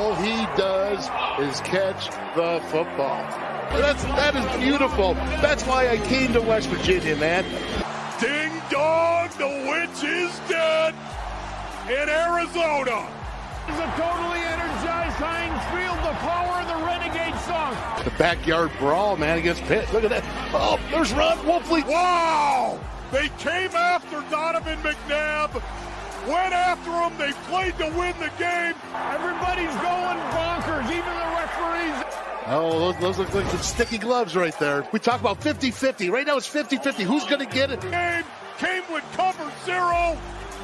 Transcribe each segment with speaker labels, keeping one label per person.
Speaker 1: all he does is catch the football. That's that is beautiful. That's why I came to West Virginia, man.
Speaker 2: Ding dong, the witch is dead in Arizona.
Speaker 3: It's a totally energized Heinz Field, the power of the Renegade song.
Speaker 1: The backyard brawl, man, against Pitt. Look at that. Oh, there's Ron Wolfley.
Speaker 2: Wow! They came after Donovan McNabb, went after him. They played to win the game.
Speaker 3: Everybody's going bonkers, even the referees.
Speaker 1: Oh, those, those look like some sticky gloves right there. We talk about 50-50. Right now it's 50-50. Who's going to get it?
Speaker 2: Game came with cover zero,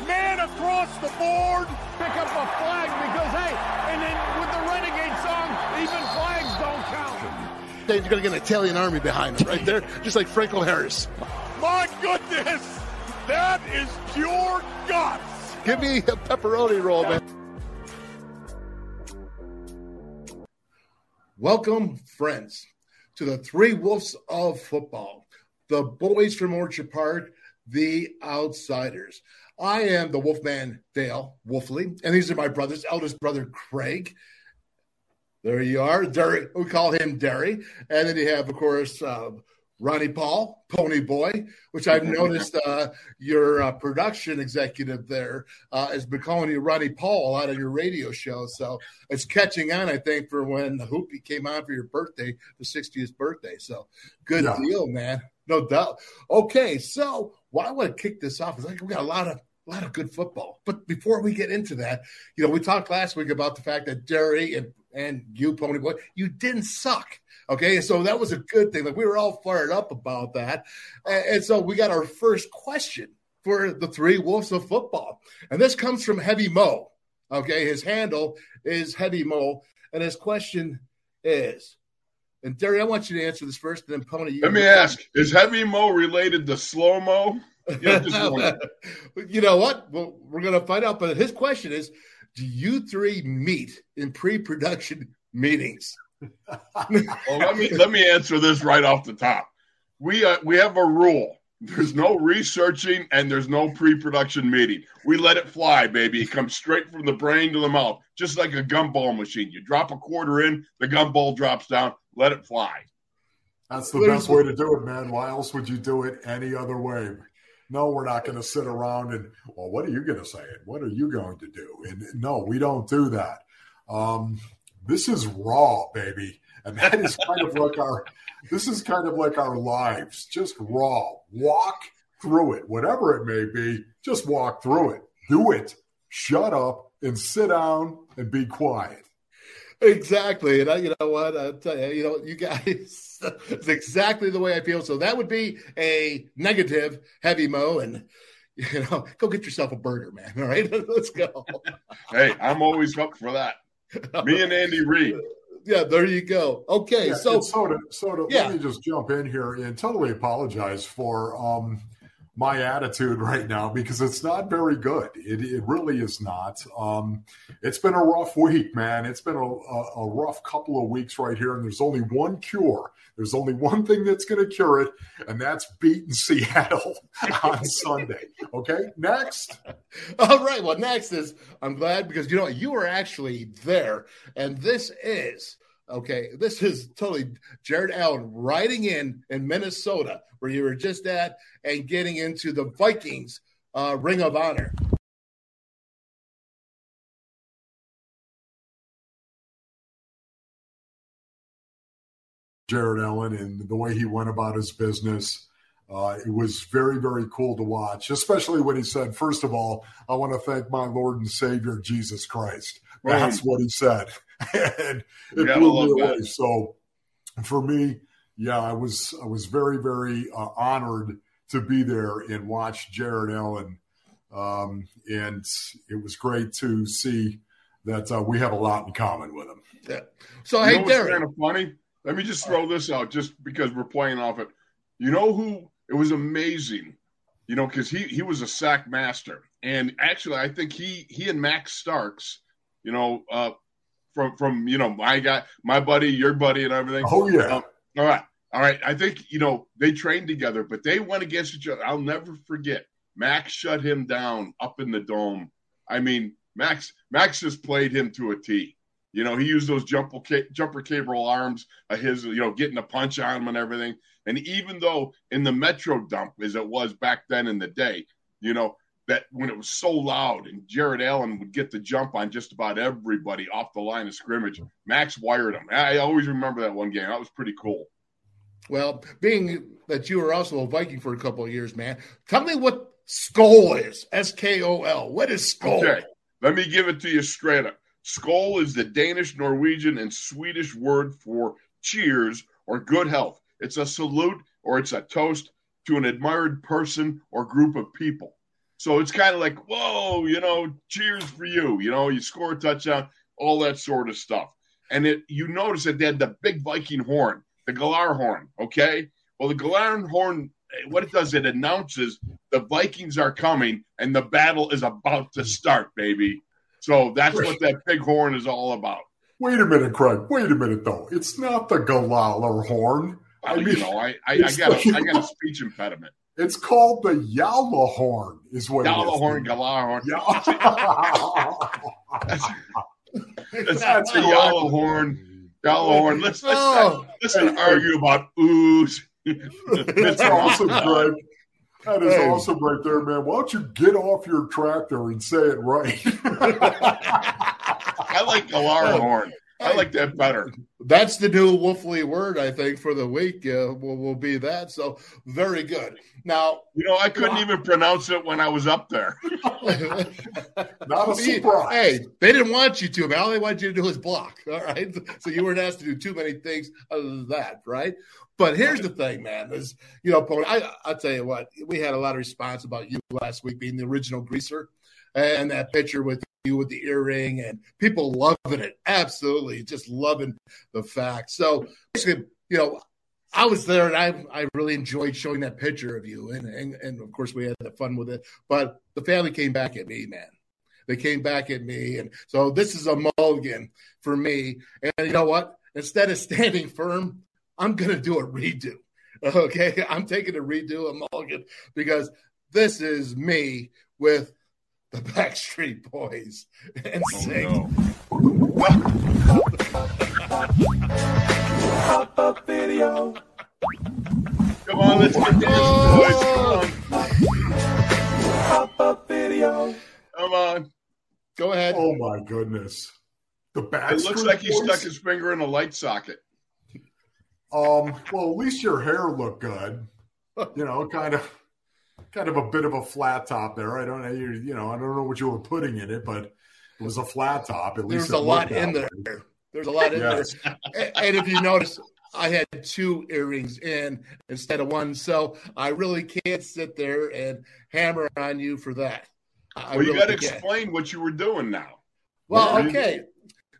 Speaker 2: man across the board.
Speaker 3: Pick up a flag because, hey, and then with the Renegade song, even flags don't count.
Speaker 1: You're going to get an Italian army behind him right there, just like Franco Harris.
Speaker 2: My goodness, that is pure guts.
Speaker 1: Give me a pepperoni roll, man. Welcome, friends, to the Three Wolves of Football, the boys from Orchard Park, the outsiders. I am the Wolfman Dale Wolfley, and these are my brothers, eldest brother Craig. There you are, Derry. We call him Derry, and then you have, of course, uh, Ronnie Paul, Pony Boy, which I've noticed uh, your uh, production executive there uh, has been calling you Ronnie Paul a lot of your radio show. So it's catching on, I think, for when the Hoopy came on for your birthday, the 60th birthday. So good yeah. deal, man. No doubt. Okay, so why I want to kick this off is like we got a lot of a lot of good football. But before we get into that, you know, we talked last week about the fact that Derry and, and you, Pony Boy, you didn't suck. Okay, so that was a good thing. Like we were all fired up about that. And, and so we got our first question for the three wolves of football. And this comes from Heavy Mo. Okay, his handle is Heavy Mo. And his question is, and Derry, I want you to answer this first, and then Pony.
Speaker 4: Let me ask: Is Heavy Mo related to Slow Mo?
Speaker 1: you know what? Well, we're going to find out. But his question is: Do you three meet in pre-production meetings?
Speaker 4: well, let me let me answer this right off the top. We uh, we have a rule. There's no researching and there's no pre-production meeting. We let it fly, baby. It comes straight from the brain to the mouth, just like a gumball machine. You drop a quarter in, the gumball drops down. Let it fly.
Speaker 5: That's the best way to do it, man. Why else would you do it any other way? No, we're not going to sit around and, well, what are you going to say? And what are you going to do? And no, we don't do that. Um, this is raw, baby. And that is kind of like our this is kind of like our lives, just raw. Walk through it, whatever it may be, just walk through it. Do it. Shut up and sit down and be quiet.
Speaker 1: Exactly. And I, you know what? I tell you, you know, you guys, it's exactly the way I feel. So that would be a negative heavy mo. And, you know, go get yourself a burger, man. All right. Let's go.
Speaker 4: hey, I'm always up for that. Me and Andy Reid.
Speaker 1: Yeah, there you go. Okay,
Speaker 5: yeah,
Speaker 1: so
Speaker 5: so to, so to, yeah. let me just jump in here and totally apologize for um, my attitude right now because it's not very good. It, it really is not. Um, it's been a rough week, man. It's been a, a, a rough couple of weeks right here, and there's only one cure. There's only one thing that's going to cure it, and that's beating Seattle on Sunday. Okay, next.
Speaker 1: All right. Well, next is I'm glad because you know you were actually there, and this is okay. This is totally Jared Allen riding in in Minnesota where you were just at and getting into the Vikings uh, Ring of Honor.
Speaker 5: Jared Allen and the way he went about his business. Uh, it was very, very cool to watch, especially when he said, First of all, I want to thank my Lord and Savior, Jesus Christ. That's what he said. and it yeah, blew me away. That. So for me, yeah, I was I was very, very uh, honored to be there and watch Jared Allen. Um, and it was great to see that uh, we have a lot in common with him.
Speaker 1: Yeah. So, you hey, Derek.
Speaker 4: kind of funny? Let me just throw this out just because we're playing off it. You know who? It was amazing, you know, because he he was a sack master, and actually, I think he he and Max Starks, you know, uh, from from you know my guy, my buddy, your buddy, and everything.
Speaker 5: Oh yeah.
Speaker 4: Um, all right, all right. I think you know they trained together, but they went against each other. I'll never forget. Max shut him down up in the dome. I mean, Max Max just played him to a T. You know, he used those jumper, jumper cable arms of his, you know, getting a punch on him and everything. And even though in the Metro dump, as it was back then in the day, you know, that when it was so loud and Jared Allen would get the jump on just about everybody off the line of scrimmage, Max wired him. I always remember that one game. That was pretty cool.
Speaker 1: Well, being that you were also a Viking for a couple of years, man, tell me what Skol is. S K O L. What is Skol? Okay,
Speaker 4: let me give it to you straight up. Skol is the Danish, Norwegian, and Swedish word for cheers or good health. It's a salute or it's a toast to an admired person or group of people. So it's kind of like, whoa, you know, cheers for you. You know, you score a touchdown, all that sort of stuff. And it, you notice that they had the big Viking horn, the Galar horn. Okay. Well, the Galar horn, what it does, it announces the Vikings are coming and the battle is about to start, baby. So that's what that big horn is all about.
Speaker 5: Wait a minute, Craig. Wait a minute, though. It's not the Galalar horn.
Speaker 4: I mean, you know, I, I, I got a, I got a speech impediment.
Speaker 5: It's called the Yalla horn, is what
Speaker 4: Yalla horn, Galar horn. that's, that's, that's a Yalla horn, Yalla horn. Let's let's, oh. let's, let's argue about ooze.
Speaker 5: that's awesome, Greg. That is hey. awesome right there, man. Why don't you get off your tractor and say it right?
Speaker 4: I like Galar horn. I like that better.
Speaker 1: That's the new Wolfley word, I think, for the week. Uh, will, will be that. So very good. Now,
Speaker 4: you know, I couldn't even pronounce it when I was up there.
Speaker 5: Not a surprise.
Speaker 1: Hey, they didn't want you to, man. All they wanted you to do was block. All right. So you weren't asked to do too many things other than that, right? But here's the thing, man. Is you know, I I'll tell you what, we had a lot of response about you last week being the original greaser and that picture with you with the earring and people loving it. Absolutely, just loving the fact. So basically, you know, I was there and I I really enjoyed showing that picture of you and and, and of course we had the fun with it. But the family came back at me, man. They came back at me, and so this is a mulligan for me. And you know what? Instead of standing firm, I'm to do a redo. Okay. I'm taking a redo, a mulligan, because this is me with the Backstreet Boys and oh, sing. No.
Speaker 4: Pop up video. Come on, let's get this, boys. Come on. Pop up video. Come on.
Speaker 1: Go ahead.
Speaker 5: Oh my goodness. The Backstreet
Speaker 4: It looks like he stuck his finger in a light socket.
Speaker 5: Um, well, at least your hair looked good. You know, kind of, kind of a bit of a flat top there. I don't know, you, you know, I don't know what you were putting in it, but it was a flat top. At least
Speaker 1: there's a lot in there. There's a lot in yes. there. And if you notice, I had two earrings in instead of one, so I really can't sit there and hammer on you for that.
Speaker 4: I well, you really got to explain what you were doing now.
Speaker 1: Well, okay.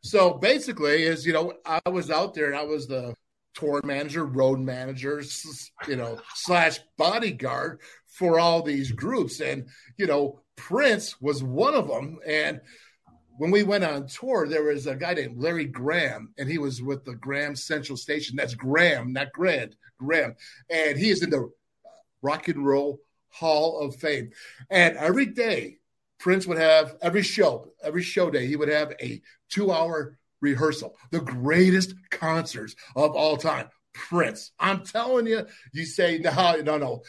Speaker 1: So basically, is you know, I was out there and I was the tour manager, road manager, you know, slash bodyguard for all these groups. And, you know, Prince was one of them. And when we went on tour, there was a guy named Larry Graham, and he was with the Graham Central Station. That's Graham, not Grant, Graham. And he is in the Rock and Roll Hall of Fame. And every day, Prince would have every show, every show day, he would have a two hour rehearsal, the greatest concerts of all time. Prince. I'm telling you, you say, no, no, no,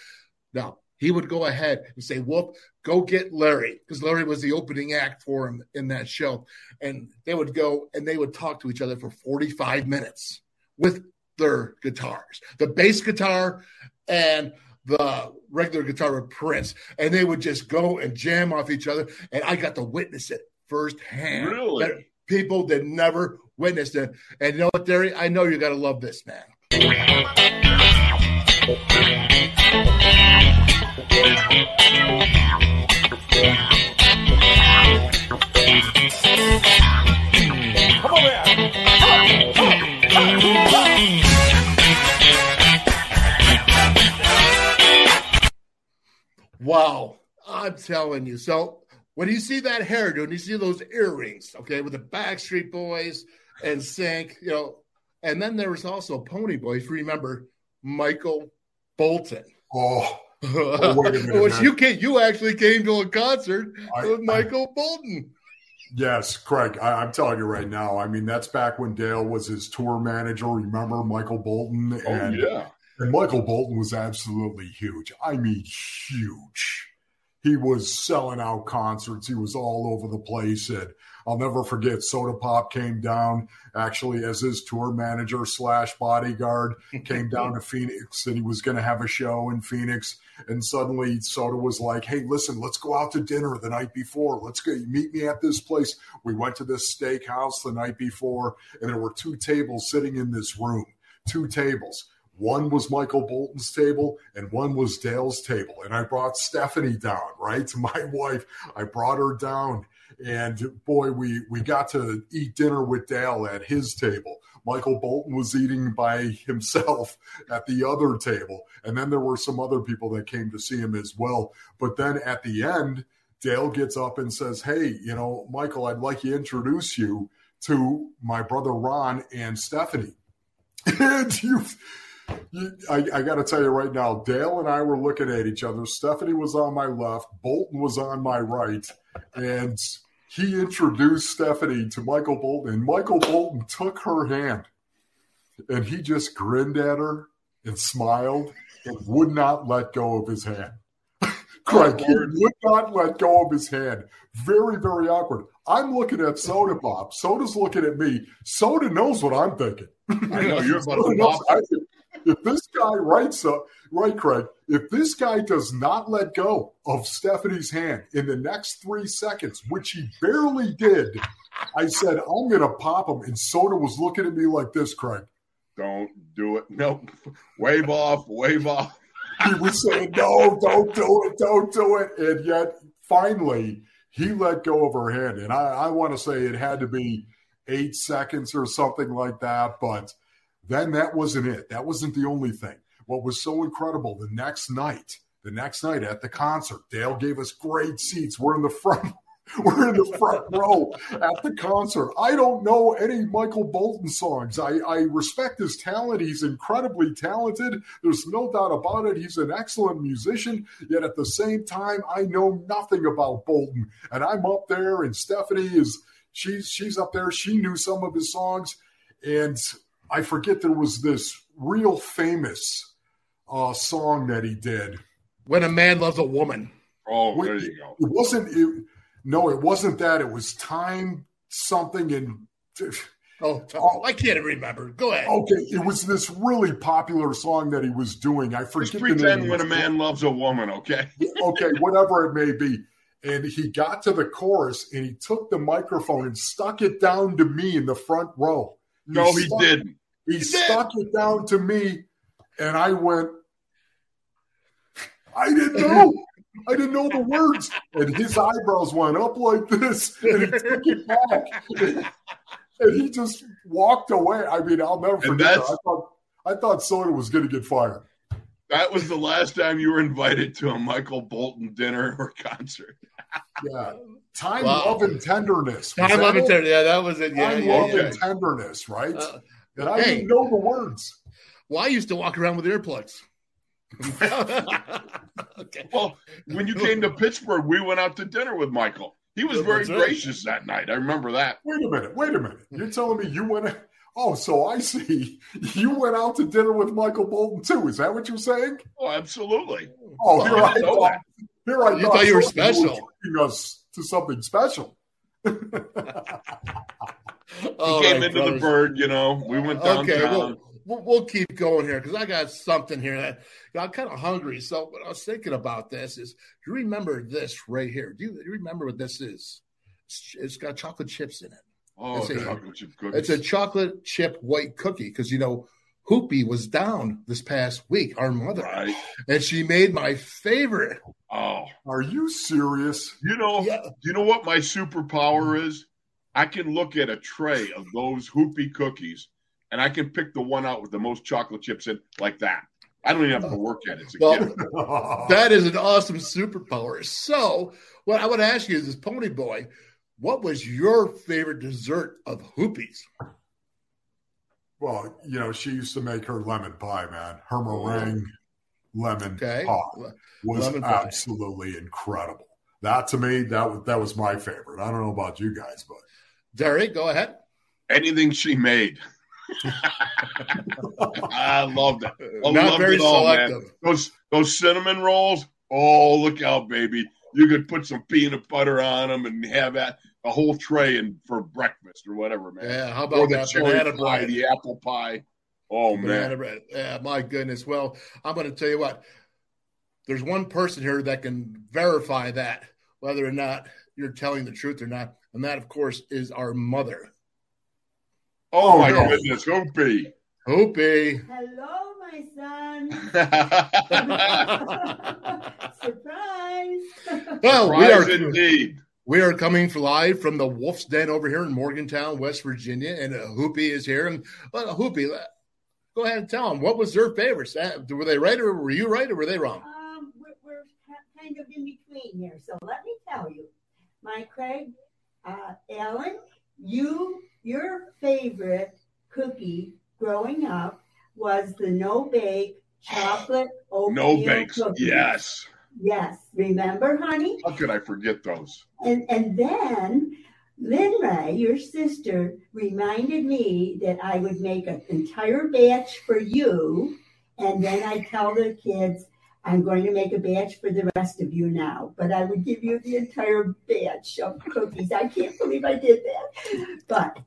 Speaker 1: no. He would go ahead and say, Wolf, go get Larry, because Larry was the opening act for him in that show. And they would go and they would talk to each other for 45 minutes with their guitars, the bass guitar and the regular guitar of Prince. And they would just go and jam off each other. And I got to witness it firsthand.
Speaker 4: Really?
Speaker 1: people that never witnessed it. And you know what, Derry? I know you got to love this man. Wow. I'm telling you. So when you see that hairdo and you see those earrings, okay, with the Backstreet Boys and Sync, you know, and then there was also Pony Boys. Remember Michael Bolton?
Speaker 5: Oh,
Speaker 1: oh Which you came, you actually came to a concert I, with Michael I, Bolton.
Speaker 5: Yes, Craig, I, am telling you right now. I mean, that's back when Dale was his tour manager. Remember Michael Bolton?
Speaker 4: Oh, and, oh, yeah.
Speaker 5: And Michael Bolton was absolutely huge. I mean, huge. He was selling out concerts. He was all over the place. And I'll never forget Soda Pop came down actually as his tour manager slash bodyguard, came down to Phoenix and he was going to have a show in Phoenix. And suddenly Soda was like, Hey, listen, let's go out to dinner the night before. Let's go meet me at this place. We went to this steakhouse the night before and there were two tables sitting in this room, two tables. One was Michael Bolton's table and one was Dale's table. And I brought Stephanie down, right? To my wife. I brought her down and boy, we we got to eat dinner with Dale at his table. Michael Bolton was eating by himself at the other table, and then there were some other people that came to see him as well. But then at the end, Dale gets up and says, "Hey, you know, Michael, I'd like to introduce you to my brother Ron and Stephanie." and you. I, I got to tell you right now, Dale and I were looking at each other. Stephanie was on my left, Bolton was on my right, and he introduced Stephanie to Michael Bolton, and Michael Bolton took her hand and he just grinned at her and smiled and would not let go of his hand. Craig, he would not let go of his hand. Very, very awkward. I'm looking at Soda Pop. Soda's looking at me. Soda knows what I'm thinking.
Speaker 4: I know you're about to
Speaker 5: if this guy writes up, right, Craig, if this guy does not let go of Stephanie's hand in the next three seconds, which he barely did, I said, I'm going to pop him. And Soda was looking at me like this, Craig.
Speaker 4: Don't do it. Nope. Wave off, wave off.
Speaker 5: he was saying, no, don't do it, don't do it. And yet, finally, he let go of her hand. And I, I want to say it had to be eight seconds or something like that. But – then that wasn't it. That wasn't the only thing. What was so incredible the next night, the next night at the concert, Dale gave us great seats. We're in the front. We're in the front row at the concert. I don't know any Michael Bolton songs. I, I respect his talent. He's incredibly talented. There's no doubt about it. He's an excellent musician. Yet at the same time, I know nothing about Bolton. And I'm up there, and Stephanie is she's she's up there. She knew some of his songs, and I forget there was this real famous uh, song that he did.
Speaker 1: When a man loves a woman.
Speaker 4: Oh, there you go.
Speaker 5: It wasn't. It, no, it wasn't that. It was time something and.
Speaker 1: Oh, oh, I can't remember. Go ahead.
Speaker 5: Okay, it was this really popular song that he was doing. I forget.
Speaker 4: Just pretend when a man loves a woman. Okay.
Speaker 5: okay, whatever it may be. And he got to the chorus and he took the microphone and stuck it down to me in the front row.
Speaker 4: No, he, stuck, didn't.
Speaker 5: He, he stuck did. it down to me, and I went. I didn't know. I didn't know the words, and his eyebrows went up like this, and he took it back, and he just walked away. I mean, I'll never forget. That. I thought I thought Soda was going to get fired.
Speaker 4: That was the last time you were invited to a Michael Bolton dinner or concert.
Speaker 5: yeah. Time, wow. love, and tenderness.
Speaker 1: Was time, love, and tenderness. Yeah, that was it. Yeah,
Speaker 5: Time,
Speaker 1: yeah,
Speaker 5: love,
Speaker 1: yeah.
Speaker 5: and tenderness, right? Uh, and I hey, didn't know the words.
Speaker 1: Well, I used to walk around with earplugs.
Speaker 4: okay. Well, when you came to Pittsburgh, we went out to dinner with Michael. He was very gracious that night. I remember that.
Speaker 5: Wait a minute. Wait a minute. You're telling me you went. Oh, so I see. You went out to dinner with Michael Bolton too. Is that what you're saying?
Speaker 4: Oh, absolutely.
Speaker 5: Oh, oh here I, thought, here I
Speaker 1: you thought, you were special.
Speaker 5: You us to something special.
Speaker 4: he came right, into brothers. the bird, you know. We went downtown. Okay,
Speaker 1: we'll, we'll, we'll keep going here because I got something here that I'm kind of hungry. So what I was thinking about this is, do you remember this right here? Do you, do you remember what this is? It's, it's got chocolate chips in it.
Speaker 4: Oh, it's a, chocolate chip
Speaker 1: cookies. It's a chocolate chip white cookie because you know Hoopy was down this past week, our mother,
Speaker 4: right.
Speaker 1: and she made my favorite.
Speaker 4: Oh,
Speaker 5: are you serious?
Speaker 4: You know, yeah. you know what my superpower is? I can look at a tray of those Hoopy cookies, and I can pick the one out with the most chocolate chips in, like that. I don't even have to work at it.
Speaker 1: Well, that is an awesome superpower. So, what I would ask you is, this Pony Boy, what was your favorite dessert of Hoopy's?
Speaker 5: Well, you know, she used to make her lemon pie, man. Her meringue lemon
Speaker 1: okay.
Speaker 5: pie was absolutely incredible. that to me that was that was my favorite. I don't know about you guys, but
Speaker 1: Derek, go ahead.
Speaker 4: Anything she made. I loved it. I
Speaker 1: Not
Speaker 4: loved
Speaker 1: very
Speaker 4: it all, man.
Speaker 1: selective.
Speaker 4: Those those cinnamon rolls. Oh, look out, baby! You could put some peanut butter on them and have that a whole tray and for breakfast or whatever, man.
Speaker 1: Yeah, how
Speaker 4: or
Speaker 1: about
Speaker 4: the
Speaker 1: that
Speaker 4: cherry
Speaker 1: banana
Speaker 4: pie,
Speaker 1: bread?
Speaker 4: the apple pie. Oh
Speaker 1: Banana
Speaker 4: man,
Speaker 1: bread. Yeah, my goodness. Well, I'm going to tell you what. There's one person here that can verify that, whether or not you're telling the truth or not, and that, of course, is our mother,
Speaker 4: oh,
Speaker 5: Oh,
Speaker 4: my
Speaker 5: no.
Speaker 4: goodness, Hoopy.
Speaker 1: Hoopy.
Speaker 6: Hello, my son. Surprise.
Speaker 1: Well, we are
Speaker 4: Surprise indeed.
Speaker 1: We are coming for live from the Wolf's Den over here in Morgantown, West Virginia, and uh, Hoopy is here. And uh, Hoopy, go ahead and tell them what was their favorites. Uh, Were they right, or were you right, or were they wrong?
Speaker 6: um, we're, we're kind of in between here. So let me tell you, my Craig, uh, Ellen, you, your favorite cookie growing up was the no bake chocolate oatmeal
Speaker 4: No bakes.
Speaker 6: cookie.
Speaker 4: Yes.
Speaker 6: Yes. Remember, honey?
Speaker 4: How could I forget those?
Speaker 6: And and then Lynn Ray, your sister, reminded me that I would make an entire batch for you, and then I tell the kids I'm going to make a batch for the rest of you now. But I would give you the entire batch of cookies. I can't believe I did that. But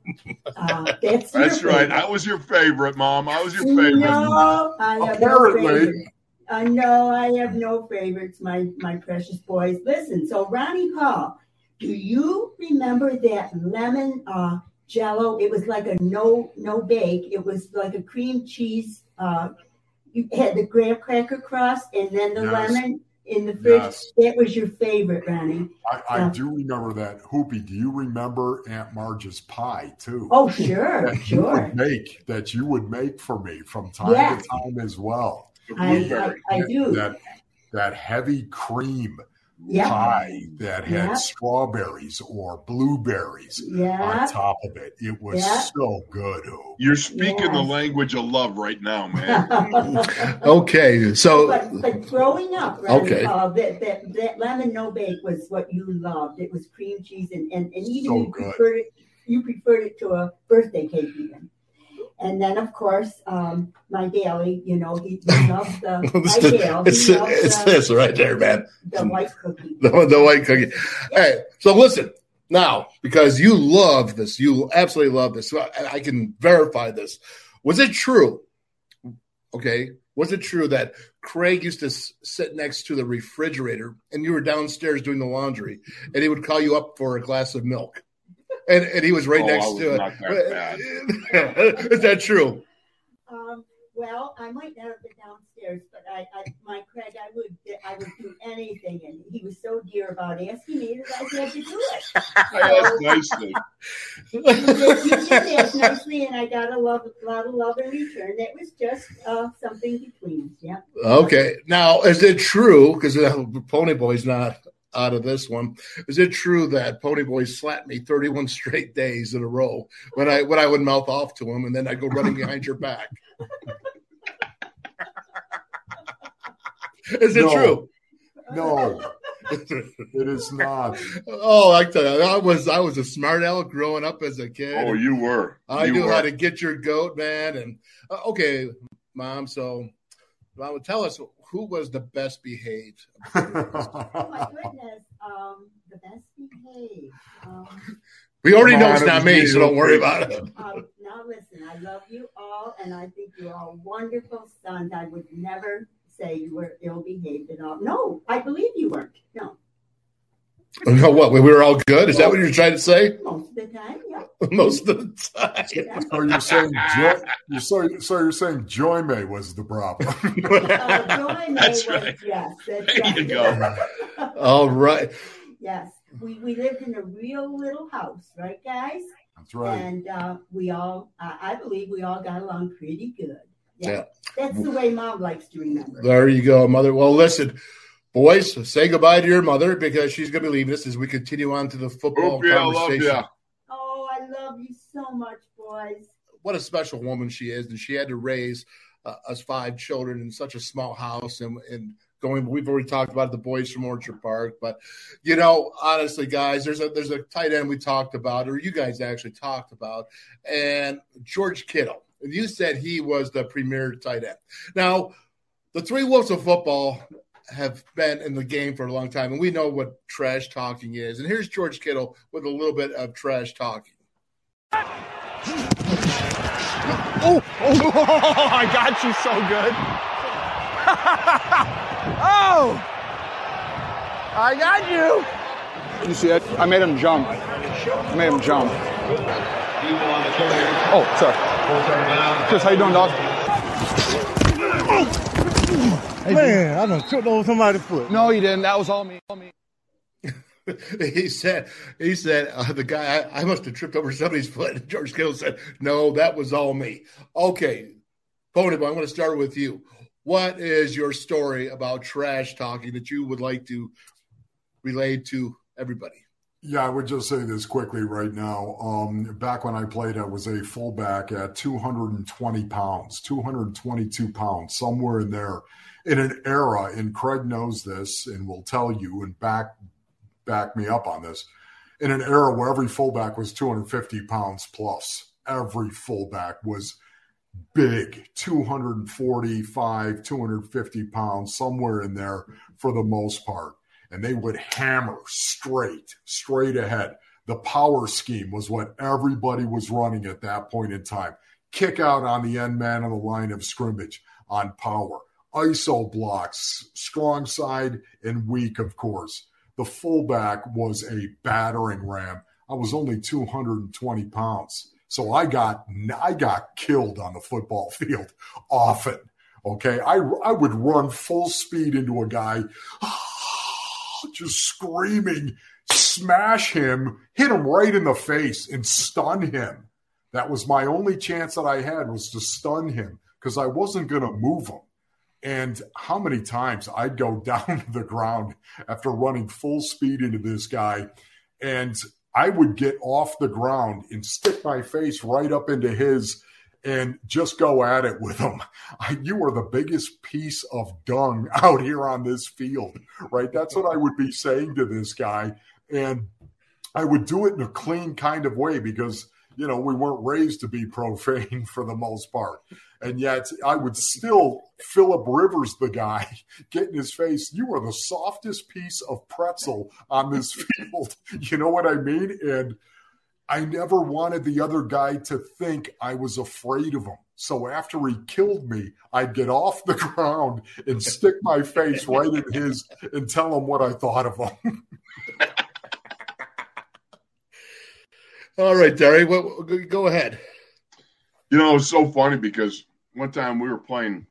Speaker 6: uh, that's
Speaker 4: That's right.
Speaker 6: favorite.
Speaker 4: I was your favorite, Mom. I was your favorite.
Speaker 6: No, I have
Speaker 5: Apparently.
Speaker 6: No. I have no favorites, my my precious boys. Listen, so Ronnie Paul, do you remember that lemon uh, Jello? It was like a no no bake. It was like a cream cheese. Uh, you had the graham cracker crust and then the
Speaker 5: Yes.
Speaker 6: lemon in the fridge.
Speaker 5: Yes.
Speaker 6: That was your favorite, Ronnie.
Speaker 5: I, I do remember that. Hoopy, do you remember Aunt Marge's pie too?
Speaker 6: Oh, sure,
Speaker 5: that
Speaker 6: sure.
Speaker 5: make that you would make for me from time
Speaker 6: Yeah.
Speaker 5: to time as well.
Speaker 4: The
Speaker 6: I, I. I do.
Speaker 5: That that heavy cream
Speaker 6: Yeah.
Speaker 5: pie that had
Speaker 6: Yeah.
Speaker 5: strawberries or blueberries
Speaker 6: Yeah.
Speaker 5: on top of it. It was
Speaker 6: Yeah.
Speaker 5: so good. Hoop.
Speaker 4: You're speaking the language of love right now, man.
Speaker 1: Okay, so
Speaker 6: but but growing up, right?
Speaker 1: Okay.
Speaker 6: Uh, that, that that lemon no bake was what you loved. It was cream cheese, and and, and even
Speaker 5: So
Speaker 6: you
Speaker 5: good.
Speaker 6: preferred it. You preferred it to a birthday cake, even. And then, of course, um, my daily. You know, he, he loves the
Speaker 1: it's,
Speaker 6: my Dale.
Speaker 1: it's,
Speaker 6: he
Speaker 1: it's
Speaker 6: the,
Speaker 1: this right there, man.
Speaker 6: the white cookie.
Speaker 1: The, the white cookie. Hey, so listen now, because you love this, you absolutely love this. I, I can verify this. Was it true? Okay, was it true that Craig used to s- sit next to the refrigerator and you were downstairs doing the laundry, and he would call you up for a glass of milk, and and he was right
Speaker 4: Oh,
Speaker 1: next
Speaker 4: was
Speaker 1: to it. Is that true?
Speaker 6: Um, well, I might not have been downstairs, but I, I, my Craig, I would, I would do anything, and he was so dear about asking me that I had to do it.
Speaker 4: I asked nicely.
Speaker 6: you did, you did ask nicely, and I got a love, lot of love in return. That was just uh, something between us. Yeah.
Speaker 1: Okay. Now, is it true? Because Pony Boy's not out of this one. Is it true that Pony Boy slapped me 31 straight days in a row when I when I would mouth off to him, and then I would go running behind your back? is it
Speaker 5: No.
Speaker 1: true?
Speaker 5: No, it is not.
Speaker 1: oh, I tell you, I was I was a smart aleck growing up as a kid.
Speaker 4: Oh, you were.
Speaker 1: I
Speaker 4: you
Speaker 1: knew
Speaker 4: were.
Speaker 1: how to get your goat, man. And uh, okay, mom. So, mom, tell us who was the best behaved.
Speaker 6: Oh my goodness. Um, the best behaved. Um,
Speaker 1: We already know it's not me,
Speaker 5: me,
Speaker 1: so don't worry about it.
Speaker 6: um, now listen, I love you all, and I think you're all wonderful sons. I would never say you were ill behaved at all. No, I believe you weren't. No,
Speaker 1: No, what? We were all good. Is that what you're trying to say?
Speaker 6: most of the time, yeah.
Speaker 1: Most of the time.
Speaker 6: yeah.
Speaker 5: So you're saying Joy, you're so, so you're saying Joy May was the problem.
Speaker 6: Uh, Joy May
Speaker 4: That's
Speaker 6: was-
Speaker 4: right.
Speaker 6: Yes, that's
Speaker 4: There
Speaker 6: right.
Speaker 4: you go.
Speaker 1: all right.
Speaker 6: yes, we, we lived in a real little house, right, guys?
Speaker 5: That's right.
Speaker 6: And uh, we all, I I believe we all got along pretty good.
Speaker 1: Yeah.
Speaker 6: That's the way mom likes to remember.
Speaker 1: There you go, mother. Well, listen, boys, say goodbye to your mother because she's going to be leaving us as we continue on to the football
Speaker 4: Hope you. I love
Speaker 1: conversation.
Speaker 6: Love you so much, boys.
Speaker 1: What a special woman she is, and she had to raise uh, us five children in such a small house, and, and going. We've already talked about the boys from Orchard Park, but you know, honestly, guys, there's a there's a tight end we talked about, or you guys actually talked about, and George Kittle. And you said he was the premier tight end. Now, the three wolves of football have been in the game for a long time, and we know what trash talking is. And here's George Kittle with a little bit of trash talking.
Speaker 7: Oh, oh, I got you so good. oh, I got you. You see it? I made him jump. I made him jump. Oh, sorry. Chris, how you doing, dog?
Speaker 8: Man, I done tripped over somebody's foot.
Speaker 7: No, you didn't. That was all me. All me.
Speaker 1: he said, he said, uh, the guy, I, I, must have tripped over somebody's foot. George Kittle said, no, that was all me. Okay. Pony, I'm going to start with you. What is your story about trash talking that you would like to relate to everybody?
Speaker 5: Yeah, I would just say this quickly right now. Um, back when I played, I was a fullback at 220 pounds, 222 pounds, somewhere in there, in an era. And Craig knows this, and will tell you and back back me up on this. In an era where every fullback was 250 pounds plus, every fullback was big 245 250 pounds somewhere in there for the most part. And they would hammer straight straight ahead. The power scheme was what everybody was running at that point in time. Kick out on the end man on the line of scrimmage on power. Iso blocks strong side and weak of course the fullback was a battering ram i was only 220 pounds so I got I got killed on the football field often. Okay, I I would run full speed into a guy, just screaming, smash him, hit him right in the face, and stun him. That was my only chance that I had was to stun him because I wasn't going to move him. And how many times I'd go down to the ground after running full speed into this guy, and I would get off the ground and stick my face right up into his and just go at it with him. You are the biggest piece of dung out here on this field, right? That's what I would be saying to this guy. And I would do it in a clean kind of way because, you know, we weren't raised to be profane for the most part. And yet I would still Philip Rivers, the guy, get in his face. You are the softest piece of pretzel on this field. You know what I mean? And I never wanted the other guy to think I was afraid of him. So after he killed me, I'd get off the ground and stick my face right in his and tell him what I thought of him.
Speaker 1: All right, Derry, well, go ahead.
Speaker 4: You know, it's so funny because one time we were playing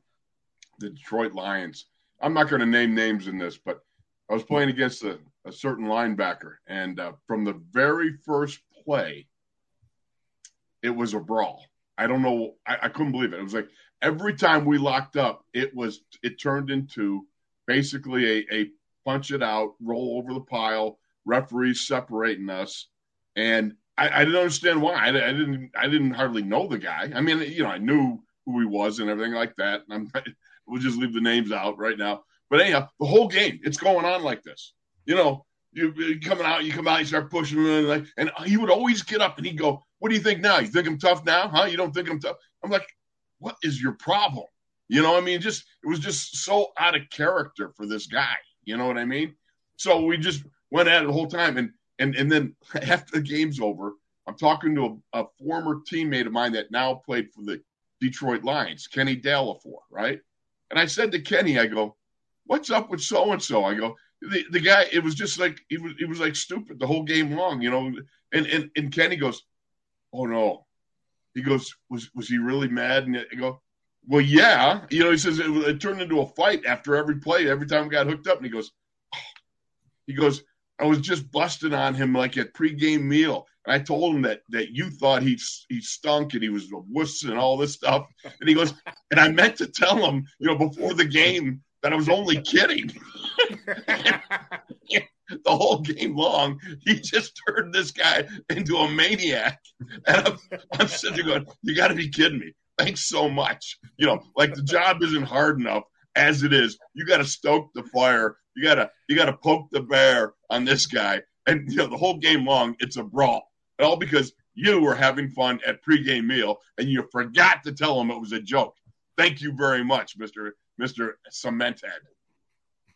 Speaker 4: the Detroit Lions. I'm not going to name names in this, but I was playing against a, a certain linebacker, and uh, from the very first play, it was a brawl. I don't know. I, I couldn't believe it. It was like every time we locked up, it was it turned into basically a, a punch it out, roll over the pile, referees separating us, and I, I didn't understand why. I, I, didn't. I didn't hardly know the guy. I mean, you know, I knew who he was and everything like that. And I'm we'll just leave the names out right now. But anyhow, the whole game, it's going on like this. You know, you, coming out, you come out, you start pushing him, and, and he would always get up and he'd go, "What do you think now? You think I'm tough now? Huh? You don't think I'm tough?" I'm like, "What is your problem?" You know, I mean, just it was just so out of character for this guy. You know what I mean? So we just went at it the whole time, and and and then after the game's over, I'm talking to a, a former teammate of mine that now played for the Detroit Lions, Kenny Delafour, right? And I said to Kenny, I go, "What's up with so and so?" I go, the, "The guy, it was just like he was, he was like stupid the whole game long, you know." And and and Kenny goes, "Oh no," he goes, "Was was he really mad?" And I go, "Well, yeah." You know, he says it, it turned into a fight after every play, every time we got hooked up, and he goes, oh. he goes, "I was just busting on him like at pregame meal." And I told him that that you thought he he stunk and he was a wuss and all this stuff. And he goes, and I meant to tell him, you know, before the game that I was only kidding. the whole game long, he just turned this guy into a maniac. And I'm, I'm sitting there going, "You got to be kidding me! Thanks so much. You know, like the job isn't hard enough." As it is. You got to stoke the fire. You got to you got to poke the bear on this guy. And you know the whole game long, it's a brawl. All because you were having fun at pregame meal and you forgot to tell him it was a joke. Thank you very much, Mister Mister Cementhead.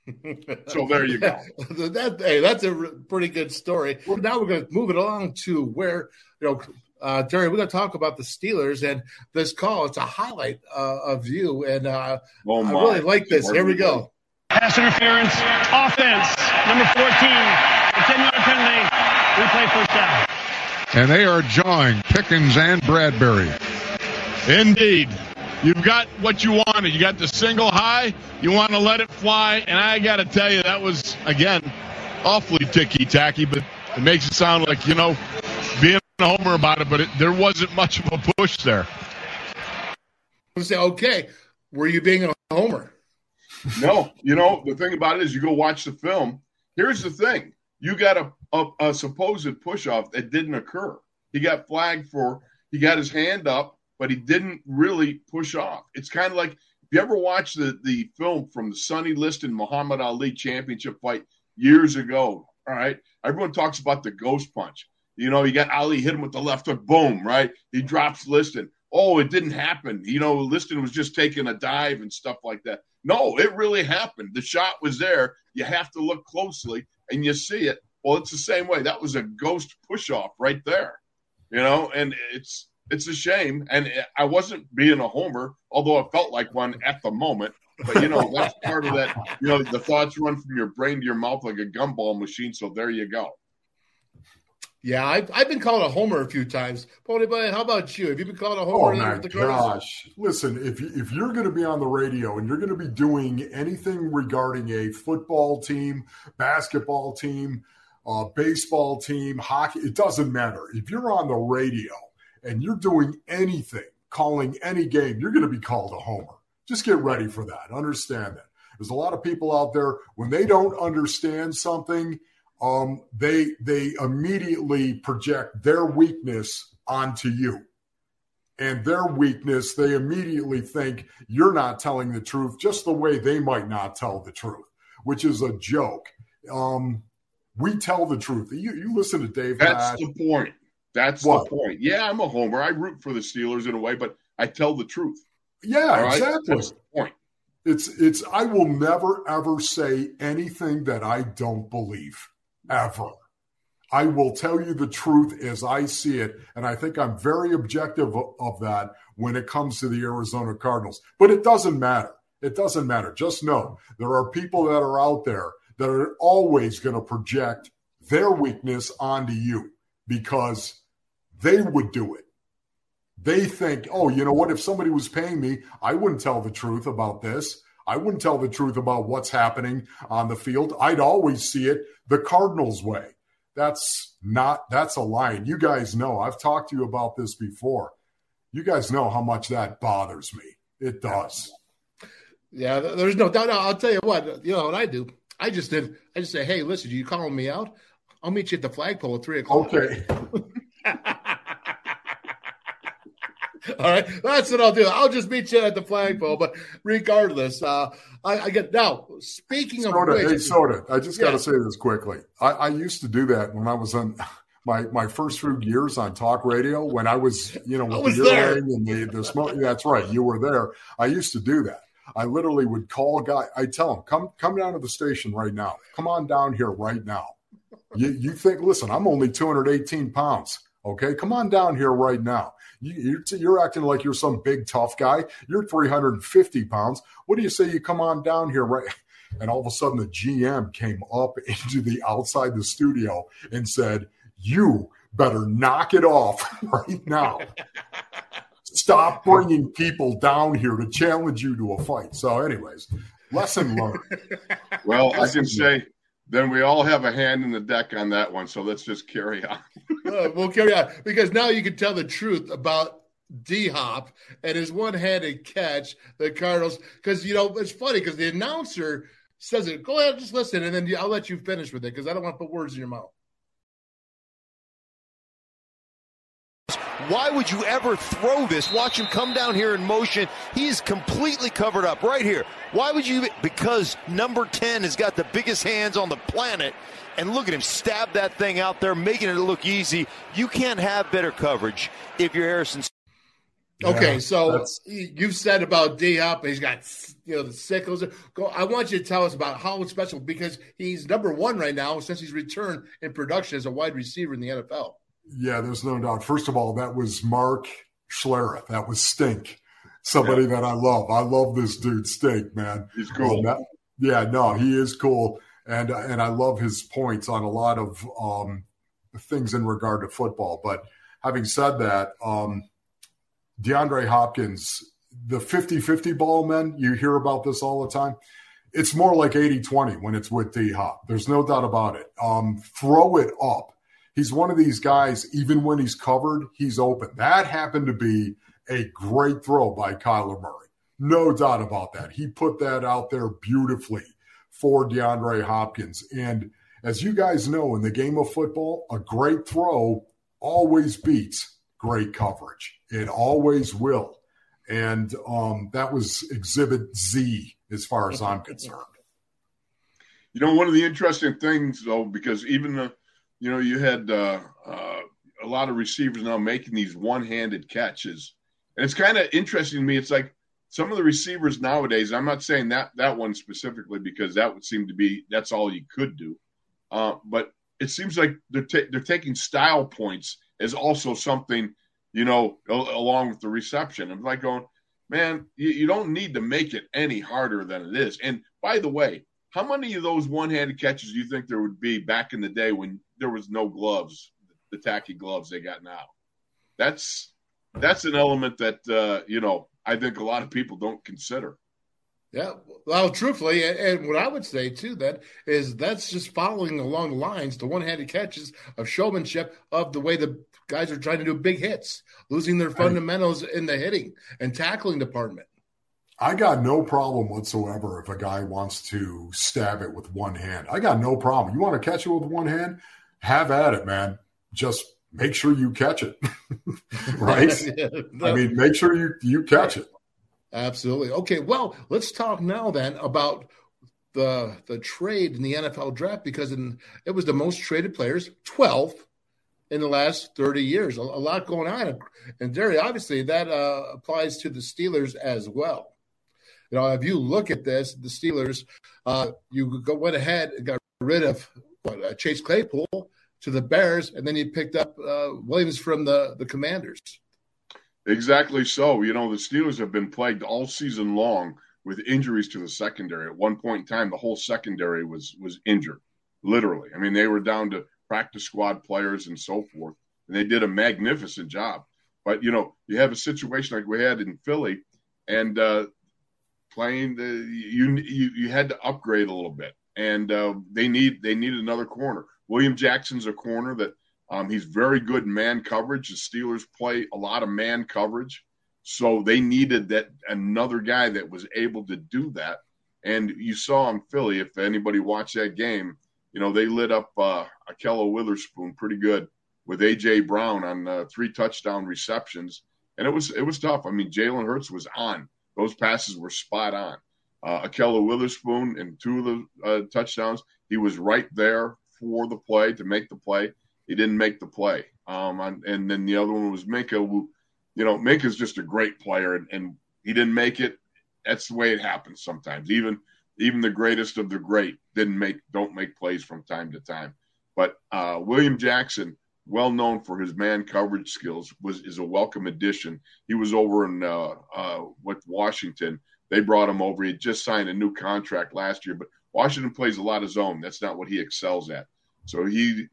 Speaker 4: so there you go.
Speaker 1: that, hey, that's a pretty good story. Well, now we're going to move it along to where you know uh, Terry, we're going to talk about the Steelers and this call. It's a highlight uh, of you, and uh, oh I really like this. Here we go.
Speaker 9: Pass interference, offense, number 14, a 10 yard penalty, replay first down.
Speaker 2: And they are jawing Pickens and Bradbury. Indeed. You've got what you wanted. You got the single high. You want to let it fly. And I got to tell you, that was, again, awfully ticky tacky, but it makes it sound like, you know, being a homer about it, but it, there wasn't much of a push there.
Speaker 1: I say, okay, were you being a homer?
Speaker 4: No, you know the thing about it is, you go watch the film. Here's the thing: you got a, a, a supposed push off that didn't occur. He got flagged for he got his hand up, but he didn't really push off. It's kind of like if you ever watch the the film from the Sonny Liston Muhammad Ali championship fight years ago. All right, everyone talks about the ghost punch. You know, you got Ali hit him with the left hook, boom, right? He drops Liston. Oh, it didn't happen. You know, Liston was just taking a dive and stuff like that. No, it really happened. The shot was there. You have to look closely and you see it. Well, it's the same way. That was a ghost push off right there. You know, and it's it's a shame. And I wasn't being a homer, although I felt like one at the moment. But you know, that's part of that. You know, the thoughts run from your brain to your mouth like a gumball machine. So there you go.
Speaker 1: Yeah, I've, I've been called a homer a few times. Pony, but how about you? Have you been called a homer?
Speaker 5: Oh my gosh! Listen, if you, if you're going to be on the radio and you're going to be doing anything regarding a football team, basketball team, uh, baseball team, hockey, it doesn't matter. If you're on the radio and you're doing anything, calling any game, you're going to be called a homer. Just get ready for that. Understand that. There's a lot of people out there when they don't understand something um, they they immediately project their weakness onto you. And their weakness they immediately think you're not telling the truth just the way they might not tell the truth which is a joke. Um, we tell the truth. You, you listen to dave
Speaker 4: that's the point. That's what? the point. Yeah i'm a homer. I root for the steelers in a way but i tell the truth.
Speaker 5: Yeah right? exactly. That's the point. It's it's i will never ever say anything that i don't believe ever. I will tell you the truth as I see it. And I think I'm very objective of, of, that when it comes to the Arizona Cardinals. But it doesn't matter. It doesn't matter. Just know there are people that are out there that are always going to project their weakness onto you because they would do it. They think, oh, you know what? If somebody was paying me, I wouldn't tell the truth about this. I wouldn't tell the truth about what's happening on the field. I'd always see it the Cardinals way. That's not, that's a line. You guys know, I've talked to you about this before. You guys know how much that bothers me. It does.
Speaker 1: Yeah, there's no doubt. I'll tell you what, you know what I do? I just did, I just say, hey, listen, you calling me out? I'll meet you at the flagpole at three o'clock.
Speaker 5: Okay.
Speaker 1: All right, that's what I'll do. I'll just meet you at the flagpole. But regardless, uh, I, I, get now. Speaking
Speaker 5: soda,
Speaker 1: of which,
Speaker 5: hey, soda. I just got to say this quickly. I, I, used to do that when I was on my my first few years on talk radio. When I was, you know, with
Speaker 1: the
Speaker 5: and the, the smoke. That's right, you were there. I used to do that. I literally would call a guy. I tell him, come come down to the station right now. Come on down here right now. You, you think? Listen, I'm only 218 pounds. Okay, come on down here right now. You, you're acting like you're some big tough guy. You're 350 pounds. What do you say you come on down here right? And all of a sudden, the GM came up into the outside the studio and said, "You better knock it off right now." Stop bringing people down here to challenge you to a fight. So, anyways, lesson learned.
Speaker 4: Well, lesson I can say then we all have a hand in the deck on that one. So let's just carry on.
Speaker 1: uh, we'll carry on because now you can tell the truth about D Hop and his one handed catch, the Cardinals. Because, you know, it's funny because the announcer says it. Go ahead, just listen, and then I'll let you finish with it because I don't want to put words in your mouth.
Speaker 10: Why would you ever throw this? Watch him come down here in motion. He's completely covered up right here. Why would you? Because number 10 has got the biggest hands on the planet. And look at him stab that thing out there, making it look easy. You can't have better coverage if you're Harrison.
Speaker 1: Okay,
Speaker 5: Yeah,
Speaker 1: so
Speaker 5: that's-
Speaker 1: you've said about D Hop, he's got you know the sickles. Go. I want you to tell us about how it's special because he's number one right now since he's returned in production as a wide receiver in the NFL.
Speaker 5: Yeah, there's no doubt. First of all, that was Mark Schlereth. That was Stink, somebody that I love. I love this dude, Stink, man.
Speaker 4: He's cool.
Speaker 5: Um, that- yeah, no, he is cool, and and I love his points on a lot of um, things in regard to football. But having said that, um, DeAndre Hopkins, the 50-50 ball, man, you hear about this all the time. It's more like 80-20 when it's with D Hop. There's no doubt about it. Um, throw it up. He's one of these guys, even when he's covered, he's open. That happened to be a great throw by Kyler Murray. No doubt about that. He put that out there beautifully for DeAndre Hopkins. And as you guys know, in the game of football, a great throw always beats great coverage. It always will. And um, that was exhibit Z as far as I'm concerned.
Speaker 4: You know, one of the interesting things, though, because even the, you know, you had uh, uh, a lot of receivers now making these one-handed catches, and it's kind of interesting to me. It's like some of the receivers nowadays. I'm not saying that that one specifically because that would seem to be that's all you could do, uh, but it seems like they're ta- they're taking style points as also something, you know, al- along with the reception. I'm like going, man, you, you don't need to make it any harder than it is. And by the way, how many of those one-handed catches do you think there would be back in the day when there was no gloves, the tacky gloves they got now? That's that's an element that uh, you know I think a lot of people don't consider.
Speaker 1: Yeah, well, truthfully, and, and what I would say too, that is that's just following along the lines, the one-handed catches of showmanship of the way the guys are trying to do big hits, losing their fundamentals in the hitting and tackling department.
Speaker 5: I got no problem whatsoever if a guy wants to stab it with one hand. I got no problem. You want to catch it with one hand? Have at it, man. Just make sure you catch it. right?
Speaker 1: Yeah,
Speaker 5: I mean, make sure you you catch it.
Speaker 1: Absolutely. Okay, well, let's talk now then about the the trade in the NFL draft because in, it was the most traded players, 12 in the last 30 years. A, a lot going on. And Derry, obviously that uh, applies to the Steelers as well. You know, if you look at this, the Steelers, uh, you go, went ahead and got rid of what, uh, Chase Claypool to the Bears, and then you picked up uh, Williams from the, the Commanders.
Speaker 4: Exactly so. You know, the Steelers have been plagued all season long with injuries to the secondary. At one point in time, the whole secondary was was injured, literally. I mean, they were down to practice squad players and so forth, and they did a magnificent job. But you know, you have a situation like we had in Philly, and uh, playing the you you you had to upgrade a little bit, and uh, they need they need another corner. William Jackson's a corner that um, he's very good in man coverage. The Steelers play a lot of man coverage, so they needed that another guy that was able to do that. And you saw in Philly, if anybody watched that game, you know they lit up uh, Ahkello Witherspoon pretty good with AJ Brown on uh, three touchdown receptions, and it was it was tough. I mean, Jalen Hurts was on; those passes were spot on. Uh, Ahkello Witherspoon in two of the uh, touchdowns, he was right there for the play to make the play he didn't make the play. Um, and, and then the other one was Minkah. Who, you know, Minkah's just a great player, and, and he didn't make it. That's the way it happens sometimes. Even even the greatest of the great didn't make don't make plays from time to time. But uh, William Jackson, well known for his man coverage skills, was is a welcome addition. He was over in uh, uh, with Washington. They brought him over. He had just signed a new contract last year, but Washington plays a lot of zone. That's not what he excels at. So he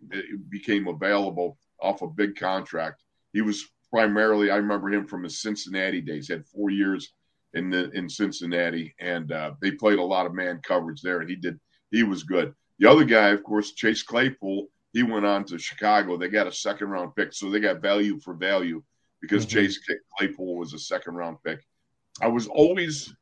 Speaker 4: became available off a big contract. He was primarily, I remember him from his Cincinnati days. He had four years in the in Cincinnati, and uh, they played a lot of man coverage there, and he did. He was good. The other guy, of course, Chase Claypool. He went on to Chicago. They got a second round pick, so they got value for value because mm-hmm. Chase Claypool was a second round pick. I was always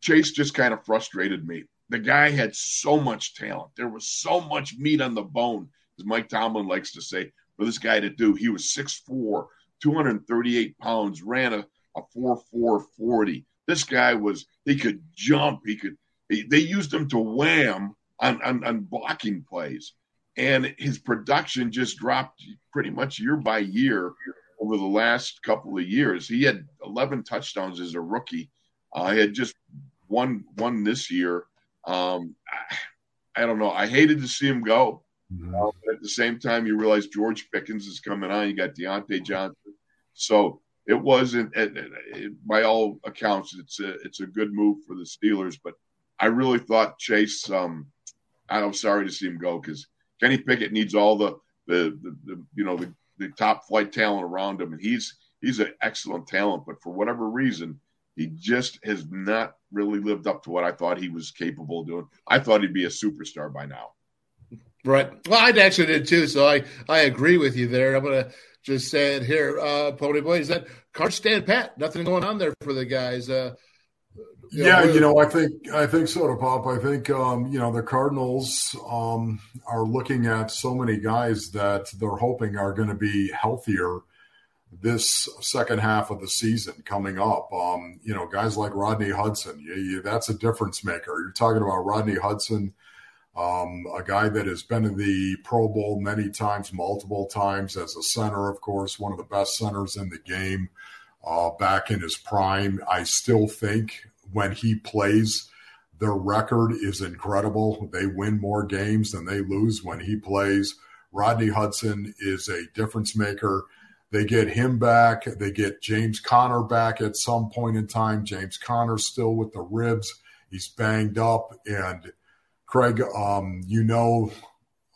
Speaker 4: Chase just kind of frustrated me the guy had so much talent. There was so much meat on the bone, as Mike Tomlin likes to say, for this guy to do. He was 6'4, 238 pounds, ran a, a 4'4 This guy was, he could jump. He could, he, they used him to wham on, on, on blocking plays. And his production just dropped pretty much year by year over the last couple of years. He had 11 touchdowns as a rookie. Uh, had just one one this year. Um, I, I, don't know. I hated to see him go. Mm-hmm. Uh, but at the same time, you realize George Pickens is coming on. You got Diontae Johnson. So it wasn't, it, it, by all accounts, it's a it's a good move for the Steelers. But I really thought Chase. Um, I'm sorry to see him go because Kenny Pickett needs all the the, the, the you know the, the top flight talent around him, and he's he's an excellent talent. But for whatever reason, he just has not really lived up to what I thought he was capable of doing. I thought he'd be a superstar by now.
Speaker 1: Right. Well, I actually did too. So I, I agree with you there. I'm going to just say it here. Uh, Pony Boy, is that card stand pat? Nothing going on there for the guys. Uh,
Speaker 5: you yeah, know, you know, I think I think so to pop. I think um, you know the Cardinals um, are looking at so many guys that they're hoping are going to be healthier this second half of the season coming up. Um, you know, guys like Rodney Hudson, you, you, that's a difference maker. You're talking about Rodney Hudson um, a guy that has been in the Pro Bowl many times, multiple times as a center, of course, one of the best centers in the game uh, back in his prime. I still think when he plays, their record is incredible. They win more games than they lose when he plays. Rodney Hudson is a difference maker. They get him back. They get James Conner back at some point in time. James Conner still with the ribs. He's banged up and Craig, um, you know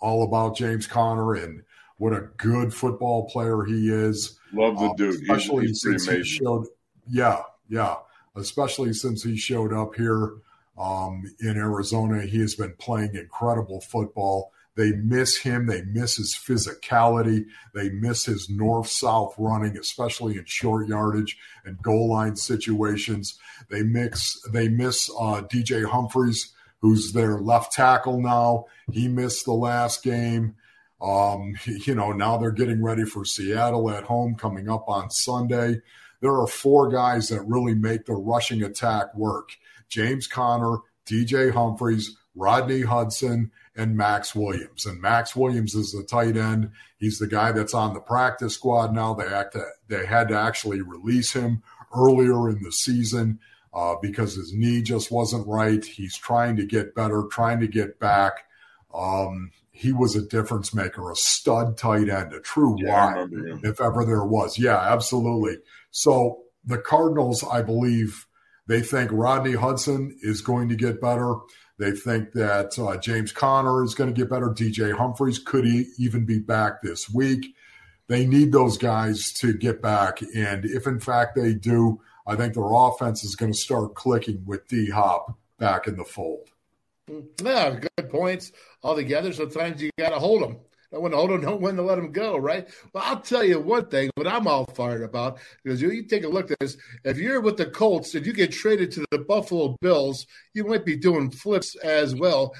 Speaker 5: all about James Conner and what a good football player he is.
Speaker 4: Love the um, dude,
Speaker 5: especially he's, he's since he showed. Yeah, yeah, especially since he showed up here um, in Arizona. He has been playing incredible football. They miss him. They miss his physicality. They miss his north south running, especially in short yardage and goal line situations. They mix. They miss uh, DJ Humphries, who's their left tackle now. He missed the last game. Um, you know, now they're getting ready for Seattle at home coming up on Sunday. There are four guys that really make the rushing attack work James Conner, DJ Humphries, Rodney Hudson, and Maxx Williams. And Maxx Williams is the tight end. He's the guy that's on the practice squad now. They act they had to actually release him earlier in the season uh, because his knee just wasn't right. He's trying to get better, trying to get back. Um, he was a difference maker, a stud tight end, a true yeah, if ever there was. Yeah, absolutely. So the Cardinals, I believe, they think Rodney Hudson is going to get better. They think that uh, James Conner is going to get better. DJ Humphries could he even be back this week. They need those guys to get back. And if in fact they do, I think their offense is going to start clicking with D Hop back in the fold.
Speaker 1: Yeah, good points altogether. Sometimes you got to hold them. Don't want to hold them, don't want to let them go, right? Well, I'll tell you one thing, what I'm all fired about, because you, you take a look at this. If you're with the Colts and you get traded to the Buffalo Bills, you might be doing flips as well.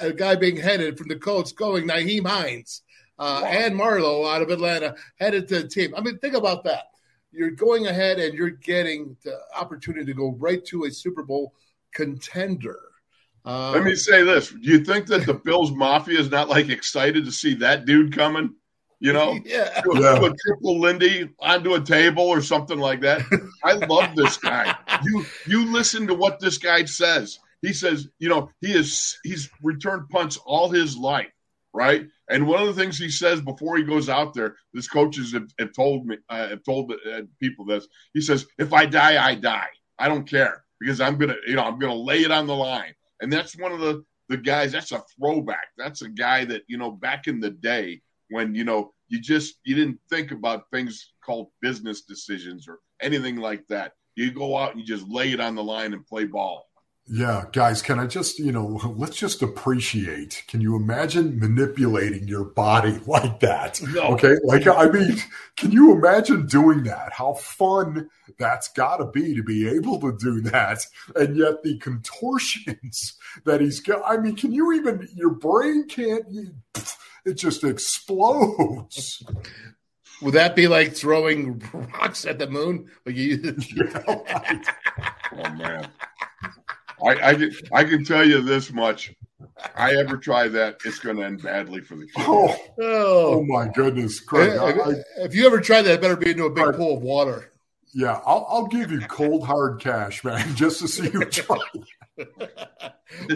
Speaker 1: A guy being headed from the Colts going Nyheim Hines uh, wow. and Marlowe out of Atlanta headed to the team. I mean, think about that you're going ahead and you're getting the opportunity to go right to a Super Bowl contender.
Speaker 4: Um, Let me say this: Do you think that the Bills Mafia is not like excited to see that dude coming? You know,
Speaker 1: yeah,
Speaker 4: do, yeah. Do a triple Lindy onto a table or something like that. I love this guy. You you listen to what this guy says. He says, you know, he is he's returned punts all his life, right? And one of the things he says before he goes out there, his coaches have, have told me, uh, have told uh, people this. He says, "If I die, I die. I don't care because I'm gonna, you know, I'm gonna lay it on the line." And that's one of the the guys. That's a throwback. That's a guy that you know back in the day when you know you just you didn't think about things called business decisions or anything like that. You go out and you just lay it on the line and play ball.
Speaker 5: Yeah, guys, can I just, you know, let's just appreciate. Can you imagine manipulating your body like that?
Speaker 4: No.
Speaker 5: Okay. Like, I mean, can you imagine doing that? How fun that's got to be to be able to do that. And yet the contortions that he's got, I mean, can you even, your brain can't, it just explodes.
Speaker 1: Would that be like throwing rocks at the moon? Like you,
Speaker 4: Oh man. I, I, can, I can tell you this much. I ever try that, it's going to end badly for the kids.
Speaker 5: Oh,
Speaker 1: oh,
Speaker 5: oh my goodness, Craig.
Speaker 1: if,
Speaker 5: I,
Speaker 1: if you ever try that, it better be into a big
Speaker 5: Right.
Speaker 1: pool of water.
Speaker 5: yeah, I'll, I'll give you cold hard cash, man, just to see you try.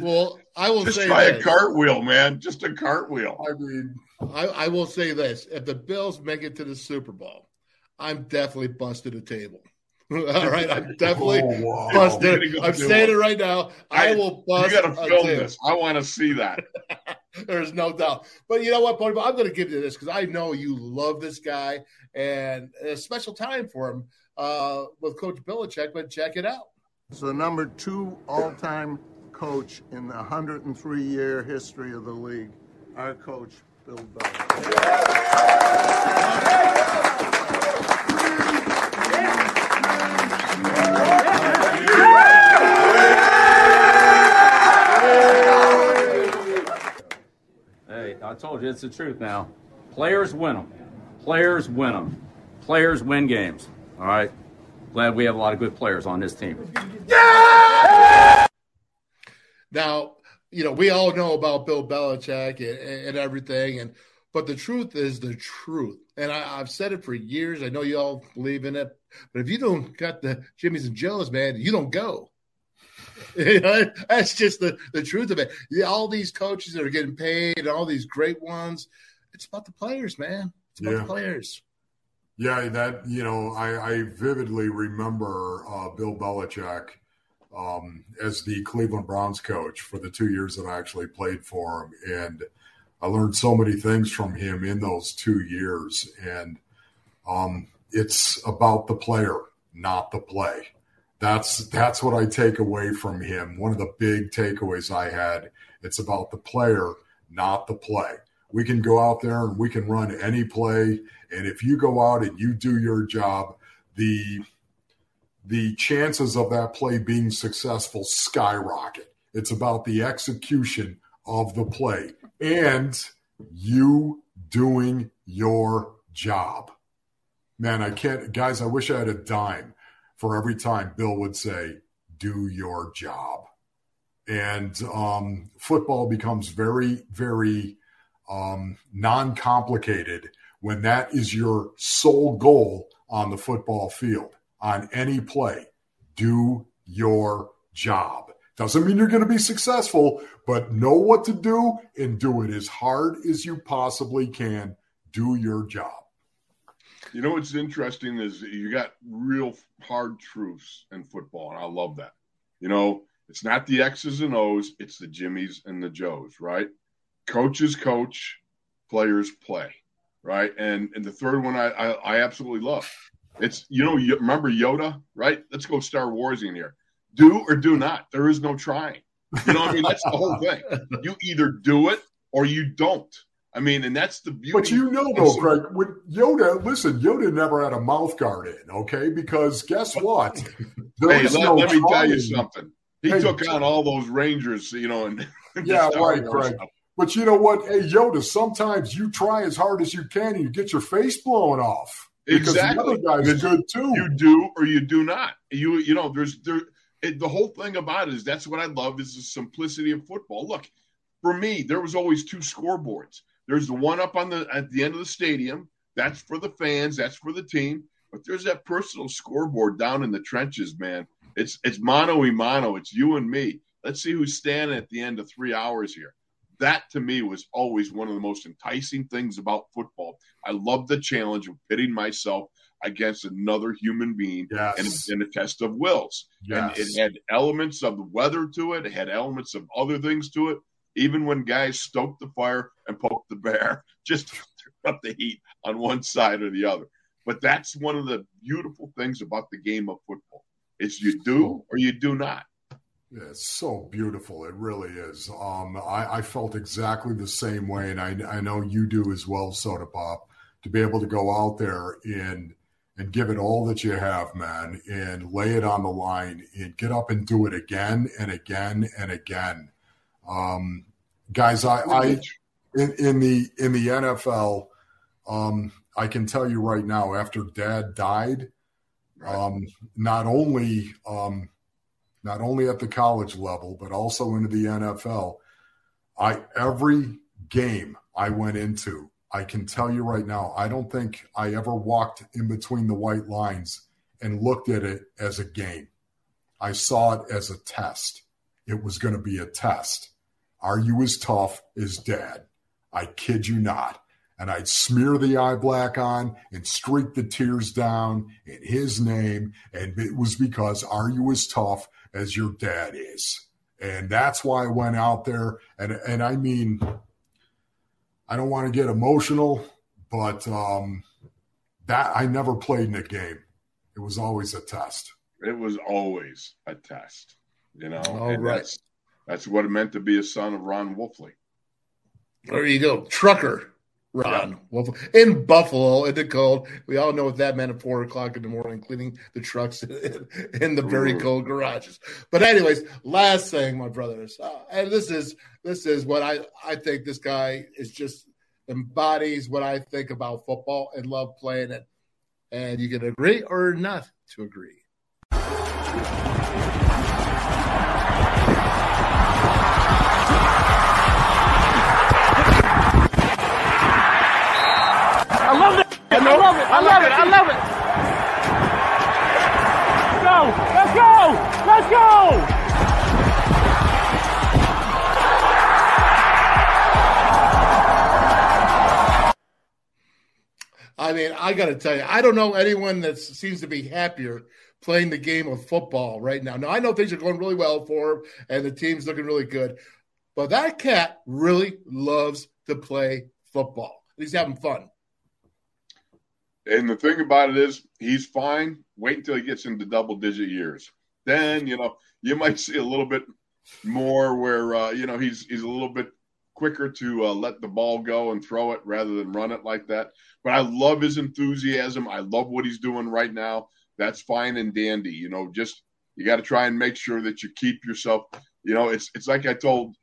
Speaker 1: Well, I will
Speaker 4: Just
Speaker 1: say
Speaker 4: try a
Speaker 1: this.
Speaker 4: cartwheel, man. Just a cartwheel.
Speaker 5: I mean,
Speaker 1: I, I will say this: if the Bills make it to the Super Bowl, I'm definitely busted a table. All right, I'm definitely
Speaker 5: Oh, wow.
Speaker 1: busted.
Speaker 4: Go
Speaker 1: I'm saying
Speaker 4: it.
Speaker 1: it right now. I,
Speaker 4: I-
Speaker 1: will
Speaker 4: You
Speaker 1: bust.
Speaker 4: got to film
Speaker 1: table.
Speaker 4: this. I want to see that.
Speaker 1: There's no doubt. But you know what, Pony? I'm going to give you this because I know you love this guy and a special time for him uh, with Coach Belichick. But check it out.
Speaker 11: It's the number two all-time coach in the 103-year history of the league. Our coach, Bill Belichick.
Speaker 12: Told you it's the truth now. Players win them. Players win them. Players win games. All right. Glad we have a lot of good players on this team. Yeah!
Speaker 1: Now, you know, we all know about Bill Belichick and, and everything, and but the truth is the truth. And I, I've said it for years. I know you all believe in it, but if you don't got the Jimmys and Joes, man, you don't go. You know, That's just the, the truth of it. All these coaches that are getting paid, and all these great ones, it's about the players, man. It's about
Speaker 5: Yeah.
Speaker 1: the players.
Speaker 5: Yeah, that you know, I, I vividly remember uh, Bill Belichick um, as the Cleveland Browns coach for the two years that I actually played for him, and I learned so many things from him in those two years. And um, it's about the player, not the play. That's that's what I take away from him. One of the big takeaways I had. It's about the player, not the play. We can go out there and we can run any play, and if you go out and you do your job, the the chances of that play being successful skyrocket. It's about the execution of the play and you doing your job. Man, I can't, guys, I wish I had a dime for every time Bill would say, do your job. And um, football becomes very, very um, non complicated when that is your sole goal on the football field, on any play. Do your job. Doesn't mean you're going to be successful, but know what to do and do it as hard as you possibly can. Do your job.
Speaker 4: You know what's interesting is you got real hard truths in football, and I love that. You know, it's not the X's and O's, it's the Jimmies and the Joes, right? Coaches coach, players play, right? And and the third one I I, I absolutely love. It's you know you remember Yoda, right? Let's go Star Wars in here. Do or do not. There is no trying. You know what I mean? That's the whole thing. You either do it or you don't. I mean, and that's the beauty.
Speaker 5: But you know, though, Craig, with Yoda, listen, Yoda never had a mouth guard in, okay? Because guess what?
Speaker 4: Hey, let,
Speaker 5: no
Speaker 4: let me tell you something. He
Speaker 5: Hey,
Speaker 4: took on all those Rangers, you know, and
Speaker 5: Yeah, right,
Speaker 4: stuff.
Speaker 5: But you know what? Hey, Yoda, sometimes you try as hard as you can and you get your face blown off. Because
Speaker 4: Exactly.
Speaker 5: the other guy's good too.
Speaker 4: You do or you do not. You you know, there's there. It, the whole thing about it is that's what I love is the simplicity of football. Look, for me, there was always two scoreboards. There's the one up on the at the end of the stadium. That's for the fans. That's for the team. But there's that personal scoreboard down in the trenches, man. It's it's mano y mano. It's you and me. Let's see who's standing at the end of three hours here. That to me was always one of the most enticing things about football. I love the challenge of pitting myself against another human being
Speaker 5: Yes.
Speaker 4: and, and a test of wills. And it had elements of the weather to it. It had elements of other things to it. Even when guys stoked the fire and poked the bear, just up the heat on one side or the other. But that's one of the beautiful things about the game of football. It's you do or you do not.
Speaker 5: Yeah, it's so beautiful. It really is. Um, I, I, felt exactly the same way, and I, I know you do as well, Soda Pop. To be able to go out there and and give it all that you have, man, and lay it on the line and get up and do it again and again and again. Um, guys, I, I in, in, the in the NFL, um, I can tell you right now, after Dad died, um, not only um, not only at the college level, but also into the NFL, I every game I went into I can tell you right now, I don't think I ever walked in between the white lines and looked at it as a game. I saw it as a test. It was going to be a test. Are you as tough as dad? I kid you not. And I'd smear the eye black on and streak the tears down in his name. And it was because are you as tough as your dad is? And that's why I went out there. And, and I mean, I don't want to get emotional, but um, that I never played in a game. It was always a test.
Speaker 4: It was always a test, you know.
Speaker 1: All right.
Speaker 4: That's, that's what it meant to be a son of Ron Wolfley.
Speaker 1: There you go, trucker. Ron Wolf in Buffalo in the cold. We all know what that meant at four o'clock in the morning, cleaning the trucks in, in the very cold garages. But anyways, last thing, my brothers, uh, and this is this is what I I think this guy is just embodies what I think about football and love playing it. And you can agree or not to agree.
Speaker 3: I love it. I love it. I love it. Go. Let's go. Let's go.
Speaker 1: I mean, I got to tell you, I don't know anyone that seems to be happier playing the game of football right now. Now, I know things are going really well for him and the team's looking really good, but that cat really loves to play football. He's having fun.
Speaker 4: And the thing about it is, he's fine. Wait until he gets into double digit years. Then, you know, you might see a little bit more where, uh, you know, he's he's a little bit quicker to uh, let the ball go and throw it rather than run it like that. But I love his enthusiasm. I love what he's doing right now. That's fine and dandy. You know, just you got to try and make sure that you keep yourself. You know, it's it's like I told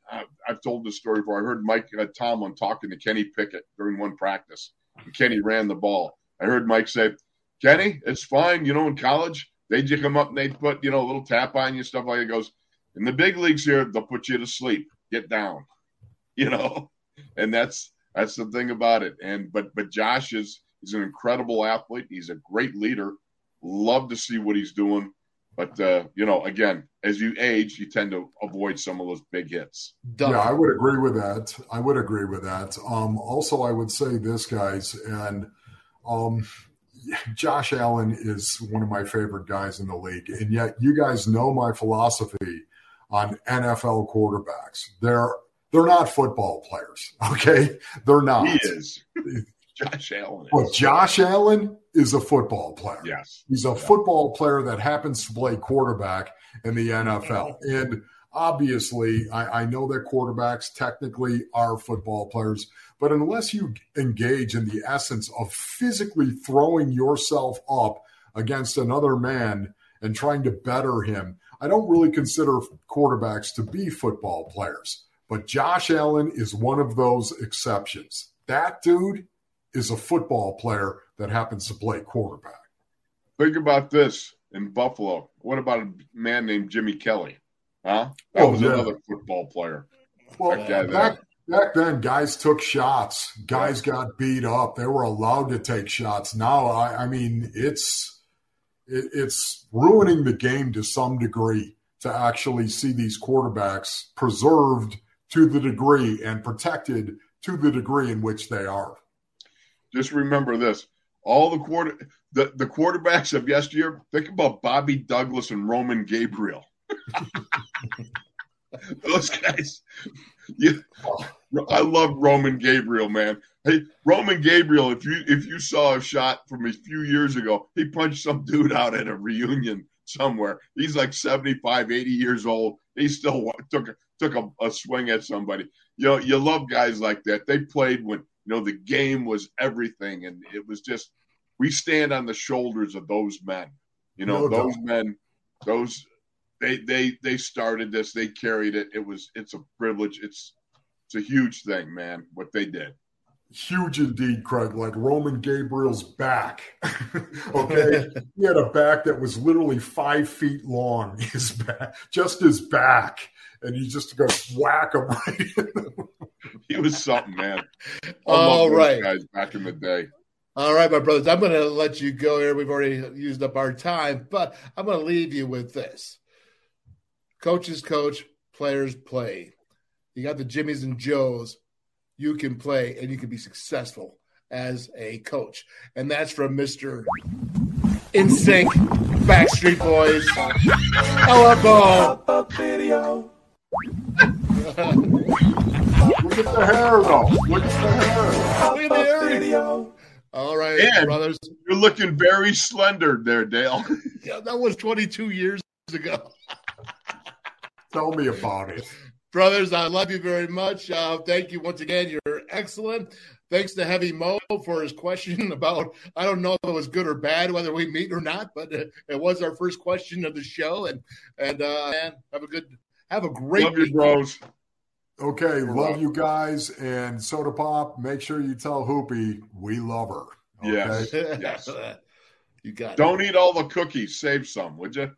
Speaker 4: I've told this story before. I heard Mike uh, Tomlin talking to Kenny Pickett during one practice. And Kenny ran the ball. I heard Mike say, "Kenny, it's fine. You know, in college they'd just come up and they'd put you know a little tap on you, stuff like it goes." In the big leagues here, they'll put you to sleep. Get down. you know, and that's that's the thing about it. And but but Josh is he's an incredible athlete. He's a great leader. Love to see what he's doing. But uh, you know, again, as you age, you tend to avoid some of those big hits.
Speaker 5: Yeah, I would agree with that. I would agree with that. Um, also, I would say this, guys, and um, Josh Allen is one of my favorite guys in the league, and yet you guys know my philosophy on NFL quarterbacks. They're they're not football players. Okay, they're not.
Speaker 4: He is. Josh Allen. Is.
Speaker 5: But Josh Allen is a football player.
Speaker 4: Yes,
Speaker 5: he's a yeah. football player that happens to play quarterback in the NFL. And obviously, I, I know that quarterbacks technically are football players, but unless you engage in the essence of physically throwing yourself up against another man and trying to better him, I don't really consider quarterbacks to be football players. But Josh Allen is one of those exceptions. That dude is a football player that happens to play quarterback.
Speaker 4: Think about this in Buffalo. What about a man named Jimmy Kelly? Huh? That oh, was yeah. another football player.
Speaker 5: Well, back, back then, guys took shots. Guys got beat up. They were allowed to take shots. Now, I, I mean, it's it, it's ruining the game to some degree to actually see these quarterbacks preserved to the degree and protected to the degree in which they are.
Speaker 4: Just remember this: all the quarter the, the quarterbacks of yesteryear. Think about Bobby Douglas and Roman Gabriel. Those guys. Yeah, I love Roman Gabriel, man. Hey, Roman Gabriel, if you if you saw a shot from a few years ago, he punched some dude out at a reunion somewhere. He's like 75, 80 years old. He still took took a, a swing at somebody. You know, you love guys like that. They played when you know the game was everything, and it was just we stand on the shoulders of those men. You know,
Speaker 5: No
Speaker 4: those men, those they they they started this. They carried it. It was it's a privilege. It's it's a huge thing, man. What they did.
Speaker 5: Huge indeed, Craig. Like Roman Gabriel's back. okay. he had a back that was literally five feet long, his back, just his back. And you just go whack him right.
Speaker 4: He was something, man. I
Speaker 1: All
Speaker 4: love those
Speaker 1: right.
Speaker 4: guys back in the day.
Speaker 1: All right, my brothers, I'm going to let you go here. We've already used up our time, but I'm going to leave you with this. Coaches coach, players play. You got the Jimmies and Joes. You can play and you can be successful as a coach. And that's from Mr. In Sync, Backstreet Boys. LFO.
Speaker 3: Video.
Speaker 5: Look at the hair, though. Look at the hair.
Speaker 1: Look at the area. All right,
Speaker 4: And
Speaker 1: brothers.
Speaker 4: you're looking very slender there, Dale.
Speaker 1: Yeah, that was 22 years ago.
Speaker 5: Tell me about it.
Speaker 1: Brothers, I love you very much. Uh, thank you once again. You're excellent. Thanks to Heavy Mo for his question about, I don't know if it was good or bad, whether we meet or not, but uh, it was our first question of the show. And, and, uh, man, have a good, have a great
Speaker 4: Love you, bros.
Speaker 5: Okay, love
Speaker 4: welcome.
Speaker 5: you guys. And Soda Pop, make sure you tell Hoopy we love her. Okay?
Speaker 4: Yes. Yes.
Speaker 1: you got.
Speaker 4: Don't eat all the cookies. Save some, would you?